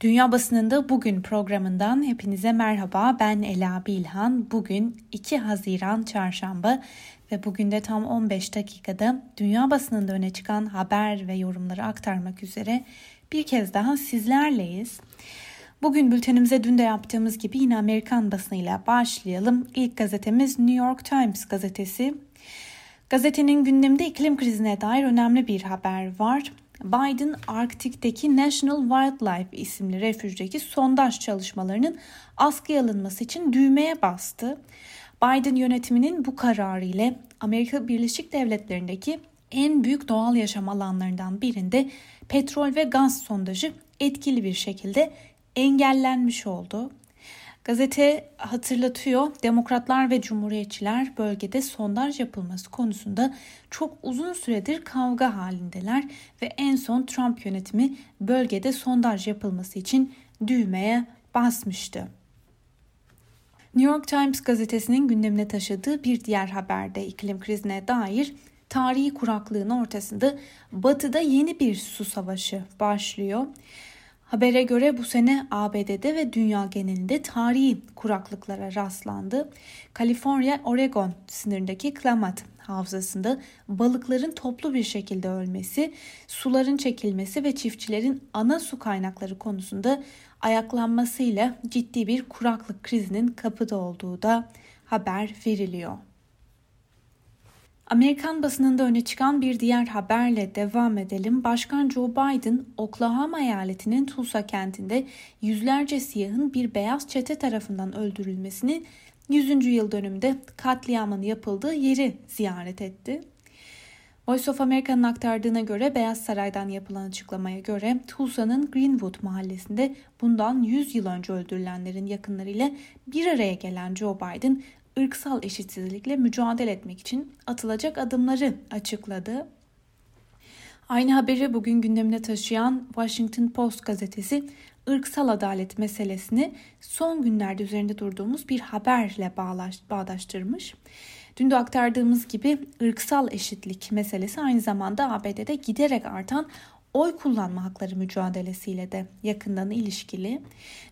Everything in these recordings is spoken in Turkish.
Dünya Basınında Bugün programından hepinize merhaba. Ben Ela Bilhan. Bugün 2 Haziran Çarşamba ve bugün de tam 15 dakikada dünya basınında öne çıkan haber ve yorumları aktarmak üzere bir kez daha sizlerleyiz. Bugün bültenimize dün de yaptığımız gibi yine Amerikan basınıyla başlayalım. İlk gazetemiz New York Times gazetesi. Gazetenin gündeminde iklim krizine dair önemli bir haber var. Biden Arktik'teki National Wildlife isimli refüjdeki sondaj çalışmalarının askıya alınması için düğmeye bastı. Biden yönetiminin bu kararı ile Amerika Birleşik Devletleri'ndeki en büyük doğal yaşam alanlarından birinde petrol ve gaz sondajı etkili bir şekilde engellenmiş oldu. Gazete hatırlatıyor demokratlar ve cumhuriyetçiler bölgede sondaj yapılması konusunda çok uzun süredir kavga halindeler ve en son Trump yönetimi bölgede sondaj yapılması için düğmeye basmıştı. New York Times gazetesinin gündemine taşıdığı bir diğer haberde iklim krizine dair tarihi kuraklığın ortasında batıda yeni bir su savaşı başlıyor. Habere göre bu sene ABD'de ve dünya genelinde tarihi kuraklıklara rastlandı. Kaliforniya, Oregon sınırındaki Klamath havzasında balıkların toplu bir şekilde ölmesi, suların çekilmesi ve çiftçilerin ana su kaynakları konusunda ayaklanmasıyla ciddi bir kuraklık krizinin kapıda olduğu da haber veriliyor. Amerikan basınında öne çıkan bir diğer haberle devam edelim. Başkan Joe Biden, Oklahoma eyaletinin Tulsa kentinde yüzlerce siyahın bir beyaz çete tarafından öldürülmesinin 100. yıl dönümünde katliamın yapıldığı yeri ziyaret etti. Voice of America'nın aktardığına göre Beyaz Saray'dan yapılan açıklamaya göre Tulsa'nın Greenwood mahallesinde bundan 100 yıl önce öldürülenlerin yakınlarıyla bir araya gelen Joe Biden ırksal eşitsizlikle mücadele etmek için atılacak adımları açıkladı. Aynı haberi bugün gündemine taşıyan Washington Post gazetesi ırksal adalet meselesini son günlerde üzerinde durduğumuz bir haberle bağdaştırmış. Dün de aktardığımız gibi ırksal eşitlik meselesi aynı zamanda ABD'de giderek artan oy kullanma hakları mücadelesiyle de yakından ilişkili.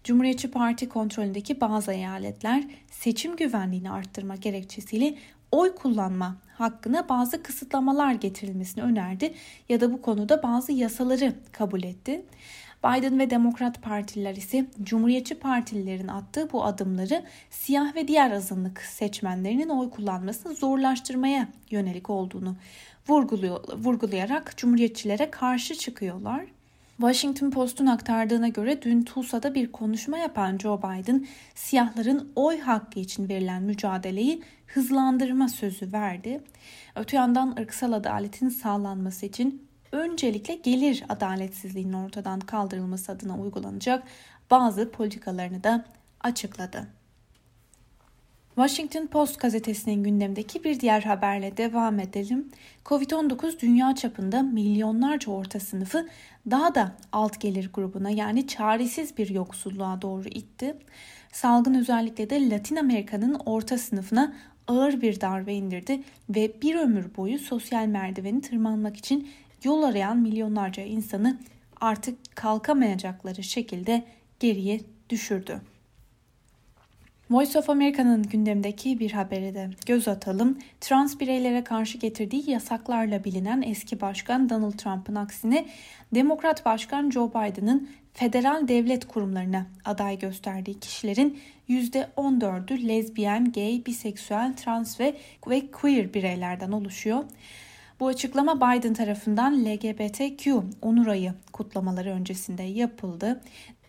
Cumhuriyetçi Parti kontrolündeki bazı eyaletler seçim güvenliğini arttırma gerekçesiyle oy kullanma hakkına bazı kısıtlamalar getirilmesini önerdi ya da bu konuda bazı yasaları kabul etti. Biden ve Demokrat Partililer ise Cumhuriyetçi Partililerin attığı bu adımları siyah ve diğer azınlık seçmenlerinin oy kullanmasını zorlaştırmaya yönelik olduğunu vurguluyor, vurgulayarak Cumhuriyetçilere karşı çıkıyorlar. Washington Post'un aktardığına göre dün Tulsa'da bir konuşma yapan Joe Biden, siyahların oy hakkı için verilen mücadeleyi hızlandırma sözü verdi. Öte yandan ırksal adaletin sağlanması için öncelikle gelir adaletsizliğinin ortadan kaldırılması adına uygulanacak bazı politikalarını da açıkladı. Washington Post gazetesinin gündemdeki bir diğer haberle devam edelim. Covid-19 dünya çapında milyonlarca orta sınıfı daha da alt gelir grubuna yani çaresiz bir yoksulluğa doğru itti. Salgın özellikle de Latin Amerika'nın orta sınıfına ağır bir darbe indirdi ve bir ömür boyu sosyal merdiveni tırmanmak için yol arayan milyonlarca insanı artık kalkamayacakları şekilde geriye düşürdü. Voice of America'nın gündemdeki bir haberi de göz atalım. Trans bireylere karşı getirdiği yasaklarla bilinen eski başkan Donald Trump'ın aksine Demokrat Başkan Joe Biden'ın federal devlet kurumlarına aday gösterdiği kişilerin %14'ü lezbiyen, gay, biseksüel, trans ve, ve queer bireylerden oluşuyor. Bu açıklama Biden tarafından LGBTQ onur ayı kutlamaları öncesinde yapıldı.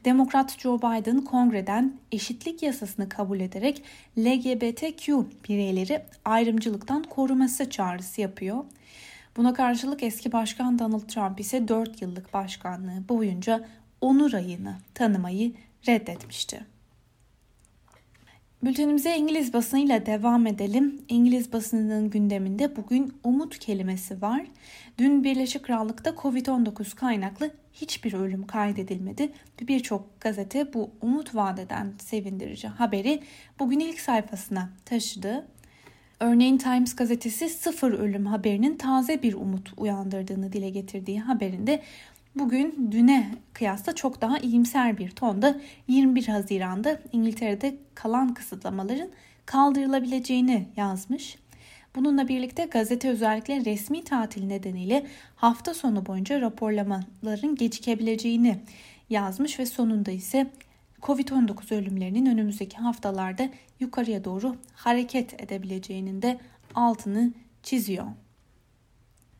Demokrat Joe Biden kongreden eşitlik yasasını kabul ederek LGBTQ bireyleri ayrımcılıktan koruması çağrısı yapıyor. Buna karşılık eski başkan Donald Trump ise 4 yıllık başkanlığı boyunca onur ayını tanımayı reddetmişti. Bültenimize İngiliz basınıyla devam edelim. İngiliz basınının gündeminde bugün umut kelimesi var. Dün Birleşik Krallık'ta Covid-19 kaynaklı hiçbir ölüm kaydedilmedi. Birçok gazete bu umut vadeden sevindirici haberi bugün ilk sayfasına taşıdı. Örneğin Times gazetesi sıfır ölüm haberinin taze bir umut uyandırdığını dile getirdiği haberinde bugün düne kıyasla çok daha iyimser bir tonda 21 Haziran'da İngiltere'de kalan kısıtlamaların kaldırılabileceğini yazmış. Bununla birlikte gazete özellikle resmi tatil nedeniyle hafta sonu boyunca raporlamaların gecikebileceğini yazmış ve sonunda ise Covid-19 ölümlerinin önümüzdeki haftalarda yukarıya doğru hareket edebileceğinin de altını çiziyor.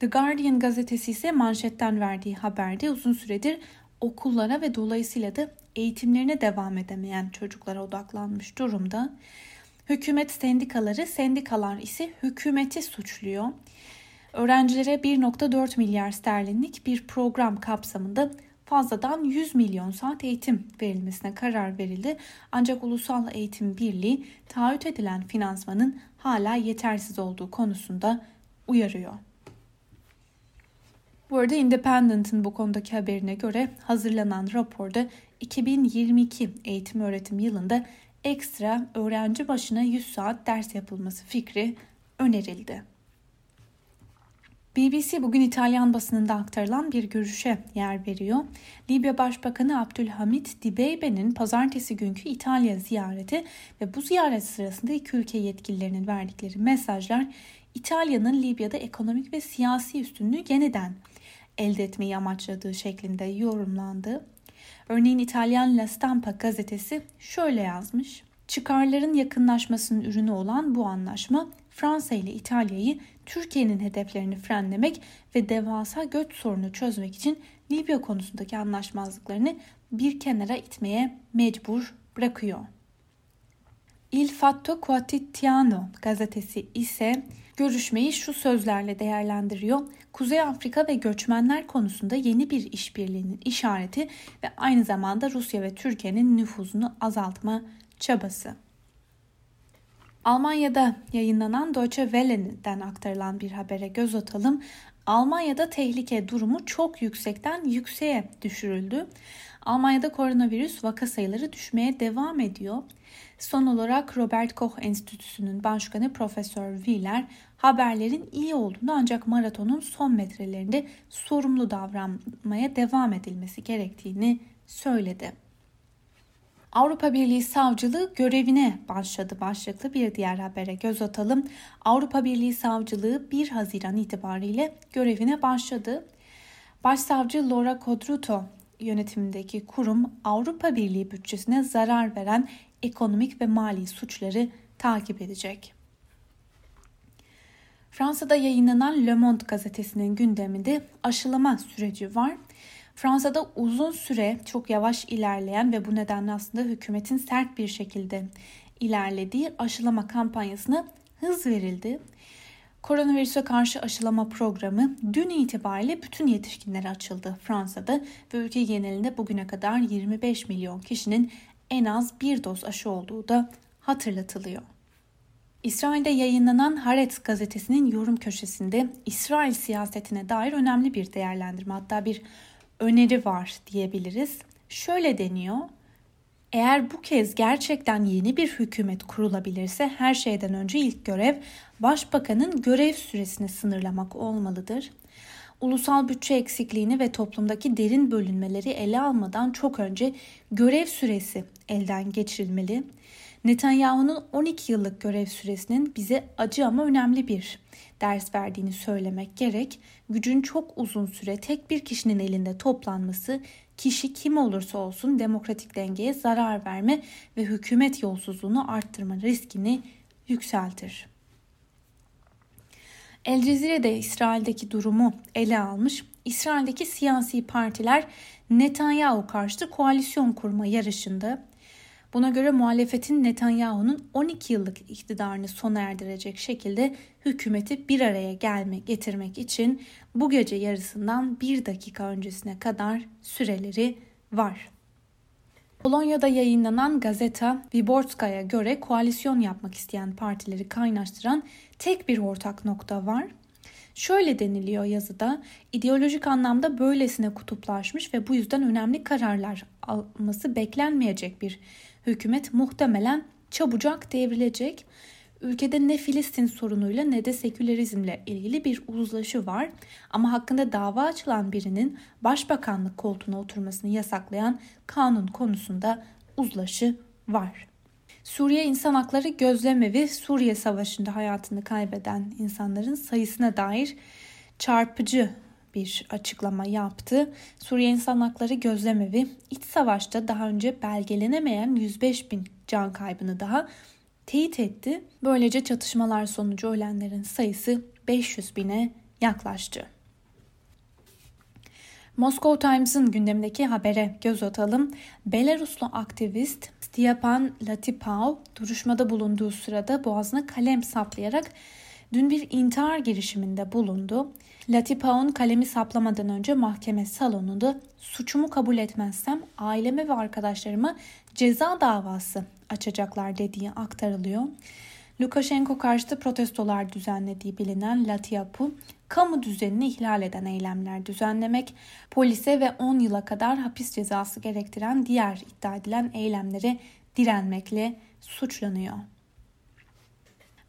The Guardian gazetesi ise manşetten verdiği haberde uzun süredir okullara ve dolayısıyla da eğitimlerine devam edemeyen çocuklara odaklanmış durumda. Hükümet sendikaları, sendikalar ise hükümeti suçluyor. Öğrencilere 1.4 milyar sterlinlik bir program kapsamında fazladan 100 milyon saat eğitim verilmesine karar verildi. Ancak Ulusal Eğitim Birliği taahhüt edilen finansmanın hala yetersiz olduğu konusunda uyarıyor. Bu arada Independent'ın bu konudaki haberine göre hazırlanan raporda 2022 eğitim öğretim yılında ekstra öğrenci başına 100 saat ders yapılması fikri önerildi. BBC bugün İtalyan basınında aktarılan bir görüşe yer veriyor. Libya Başbakanı Abdülhamit Dibeybe'nin pazartesi günkü İtalya ziyareti ve bu ziyaret sırasında iki ülke yetkililerinin verdikleri mesajlar İtalya'nın Libya'da ekonomik ve siyasi üstünlüğü yeniden elde etmeyi amaçladığı şeklinde yorumlandı. Örneğin İtalyan La Stampa gazetesi şöyle yazmış. Çıkarların yakınlaşmasının ürünü olan bu anlaşma Fransa ile İtalya'yı Türkiye'nin hedeflerini frenlemek ve devasa göç sorunu çözmek için Libya konusundaki anlaşmazlıklarını bir kenara itmeye mecbur bırakıyor. Il Fatto Quotidiano gazetesi ise görüşmeyi şu sözlerle değerlendiriyor. Kuzey Afrika ve göçmenler konusunda yeni bir işbirliğinin işareti ve aynı zamanda Rusya ve Türkiye'nin nüfuzunu azaltma çabası. Almanya'da yayınlanan Deutsche Welle'den aktarılan bir habere göz atalım. Almanya'da tehlike durumu çok yüksekten yükseğe düşürüldü. Almanya'da koronavirüs vaka sayıları düşmeye devam ediyor. Son olarak Robert Koch Enstitüsü'nün başkanı Profesör Wieler haberlerin iyi olduğunu ancak maratonun son metrelerinde sorumlu davranmaya devam edilmesi gerektiğini söyledi. Avrupa Birliği Savcılığı görevine başladı başlıklı bir diğer habere göz atalım. Avrupa Birliği Savcılığı 1 Haziran itibariyle görevine başladı. Başsavcı Laura Codruto yönetimindeki kurum Avrupa Birliği bütçesine zarar veren ekonomik ve mali suçları takip edecek. Fransa'da yayınlanan Le Monde gazetesinin gündeminde aşılama süreci var. Fransa'da uzun süre çok yavaş ilerleyen ve bu nedenle aslında hükümetin sert bir şekilde ilerlediği aşılama kampanyasına hız verildi. Koronavirüse karşı aşılama programı dün itibariyle bütün yetişkinlere açıldı Fransa'da ve ülke genelinde bugüne kadar 25 milyon kişinin en az bir doz aşı olduğu da hatırlatılıyor. İsrail'de yayınlanan Haaretz gazetesinin yorum köşesinde İsrail siyasetine dair önemli bir değerlendirme hatta bir öneri var diyebiliriz. Şöyle deniyor. Eğer bu kez gerçekten yeni bir hükümet kurulabilirse her şeyden önce ilk görev başbakanın görev süresini sınırlamak olmalıdır. Ulusal bütçe eksikliğini ve toplumdaki derin bölünmeleri ele almadan çok önce görev süresi elden geçirilmeli. Netanyahu'nun 12 yıllık görev süresinin bize acı ama önemli bir ders verdiğini söylemek gerek. Gücün çok uzun süre tek bir kişinin elinde toplanması kişi kim olursa olsun demokratik dengeye zarar verme ve hükümet yolsuzluğunu arttırma riskini yükseltir. El Cezire de İsrail'deki durumu ele almış. İsrail'deki siyasi partiler Netanyahu karşıtı koalisyon kurma yarışında Buna göre muhalefetin Netanyahu'nun 12 yıllık iktidarını sona erdirecek şekilde hükümeti bir araya gelme getirmek için bu gece yarısından bir dakika öncesine kadar süreleri var. Polonya'da yayınlanan gazeta Wyborska'ya göre koalisyon yapmak isteyen partileri kaynaştıran tek bir ortak nokta var. Şöyle deniliyor yazıda, ideolojik anlamda böylesine kutuplaşmış ve bu yüzden önemli kararlar alması beklenmeyecek bir hükümet muhtemelen çabucak devrilecek. ülkede ne Filistin sorunuyla ne de sekülerizmle ilgili bir uzlaşı var. Ama hakkında dava açılan birinin başbakanlık koltuğuna oturmasını yasaklayan kanun konusunda uzlaşı var. Suriye İnsan Hakları Gözlemevi Suriye Savaşı'nda hayatını kaybeden insanların sayısına dair çarpıcı bir açıklama yaptı. Suriye İnsan Hakları Gözlemevi iç savaşta daha önce belgelenemeyen 105 bin can kaybını daha teyit etti. Böylece çatışmalar sonucu ölenlerin sayısı 500 bine yaklaştı. Moscow Times'ın gündemindeki habere göz atalım. Belaruslu aktivist Styapan Latipov duruşmada bulunduğu sırada boğazına kalem saplayarak dün bir intihar girişiminde bulundu. Latipov'un kalemi saplamadan önce mahkeme salonunda suçumu kabul etmezsem aileme ve arkadaşlarıma ceza davası açacaklar dediği aktarılıyor. Lukashenko karşıtı protestolar düzenlediği bilinen Latiap'u kamu düzenini ihlal eden eylemler düzenlemek, polise ve 10 yıla kadar hapis cezası gerektiren diğer iddia edilen eylemlere direnmekle suçlanıyor.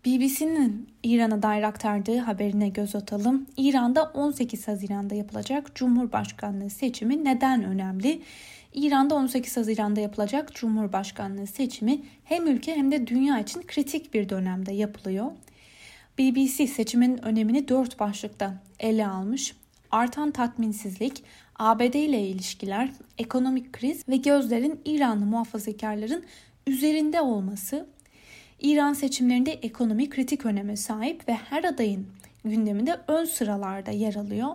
BBC'nin İran'a dair aktardığı haberine göz atalım. İran'da 18 Haziran'da yapılacak Cumhurbaşkanlığı seçimi neden önemli? İran'da 18 Haziran'da yapılacak Cumhurbaşkanlığı seçimi hem ülke hem de dünya için kritik bir dönemde yapılıyor. BBC seçimin önemini dört başlıkta ele almış. Artan tatminsizlik, ABD ile ilişkiler, ekonomik kriz ve gözlerin İranlı muhafazakarların üzerinde olması. İran seçimlerinde ekonomi kritik öneme sahip ve her adayın gündeminde ön sıralarda yer alıyor.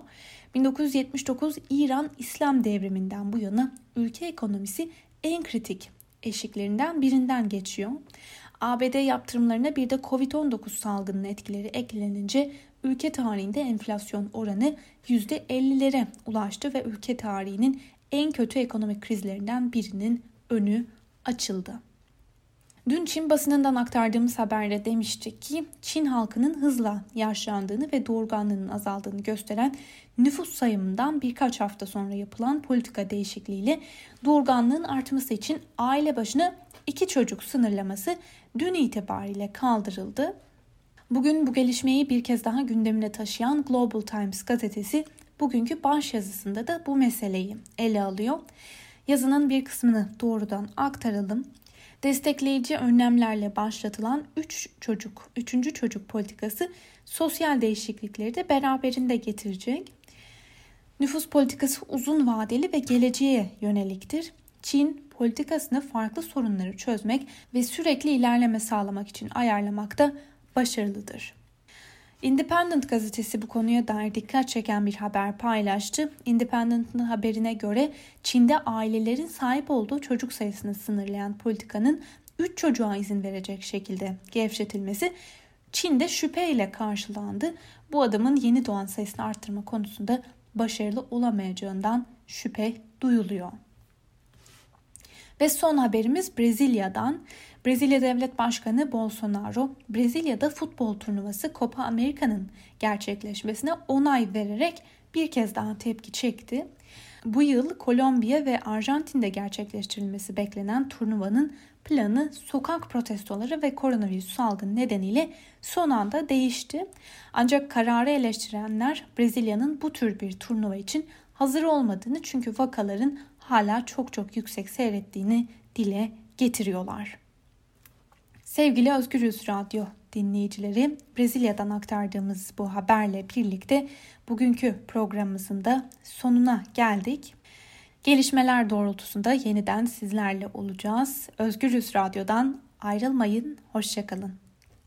1979 İran İslam devriminden bu yana ülke ekonomisi en kritik eşiklerinden birinden geçiyor. ABD yaptırımlarına bir de Covid-19 salgının etkileri eklenince ülke tarihinde enflasyon oranı %50'lere ulaştı ve ülke tarihinin en kötü ekonomik krizlerinden birinin önü açıldı. Dün Çin basınından aktardığımız haberde demiştik ki Çin halkının hızla yaşlandığını ve doğurganlığının azaldığını gösteren nüfus sayımından birkaç hafta sonra yapılan politika değişikliğiyle doğurganlığın artması için aile başına iki çocuk sınırlaması dün itibariyle kaldırıldı. Bugün bu gelişmeyi bir kez daha gündemine taşıyan Global Times gazetesi bugünkü baş yazısında da bu meseleyi ele alıyor. Yazının bir kısmını doğrudan aktaralım. Destekleyici önlemlerle başlatılan 3 çocuk, 3. çocuk politikası sosyal değişiklikleri de beraberinde getirecek. Nüfus politikası uzun vadeli ve geleceğe yöneliktir. Çin politikasını farklı sorunları çözmek ve sürekli ilerleme sağlamak için ayarlamakta başarılıdır. Independent gazetesi bu konuya dair dikkat çeken bir haber paylaştı. Independent'ın haberine göre Çin'de ailelerin sahip olduğu çocuk sayısını sınırlayan politikanın 3 çocuğa izin verecek şekilde gevşetilmesi Çin'de şüpheyle karşılandı. Bu adımın yeni doğan sayısını arttırma konusunda başarılı olamayacağından şüphe duyuluyor. Ve son haberimiz Brezilya'dan. Brezilya Devlet Başkanı Bolsonaro, Brezilya'da futbol turnuvası Copa America'nın gerçekleşmesine onay vererek bir kez daha tepki çekti. Bu yıl Kolombiya ve Arjantin'de gerçekleştirilmesi beklenen turnuvanın planı sokak protestoları ve koronavirüs salgını nedeniyle son anda değişti. Ancak kararı eleştirenler Brezilya'nın bu tür bir turnuva için hazır olmadığını çünkü vakaların hala çok çok yüksek seyrettiğini dile getiriyorlar. Sevgili Özgürüz Radyo dinleyicileri, Brezilya'dan aktardığımız bu haberle birlikte bugünkü programımızın da sonuna geldik. Gelişmeler doğrultusunda yeniden sizlerle olacağız. Özgürüz Radyo'dan ayrılmayın, hoşçakalın.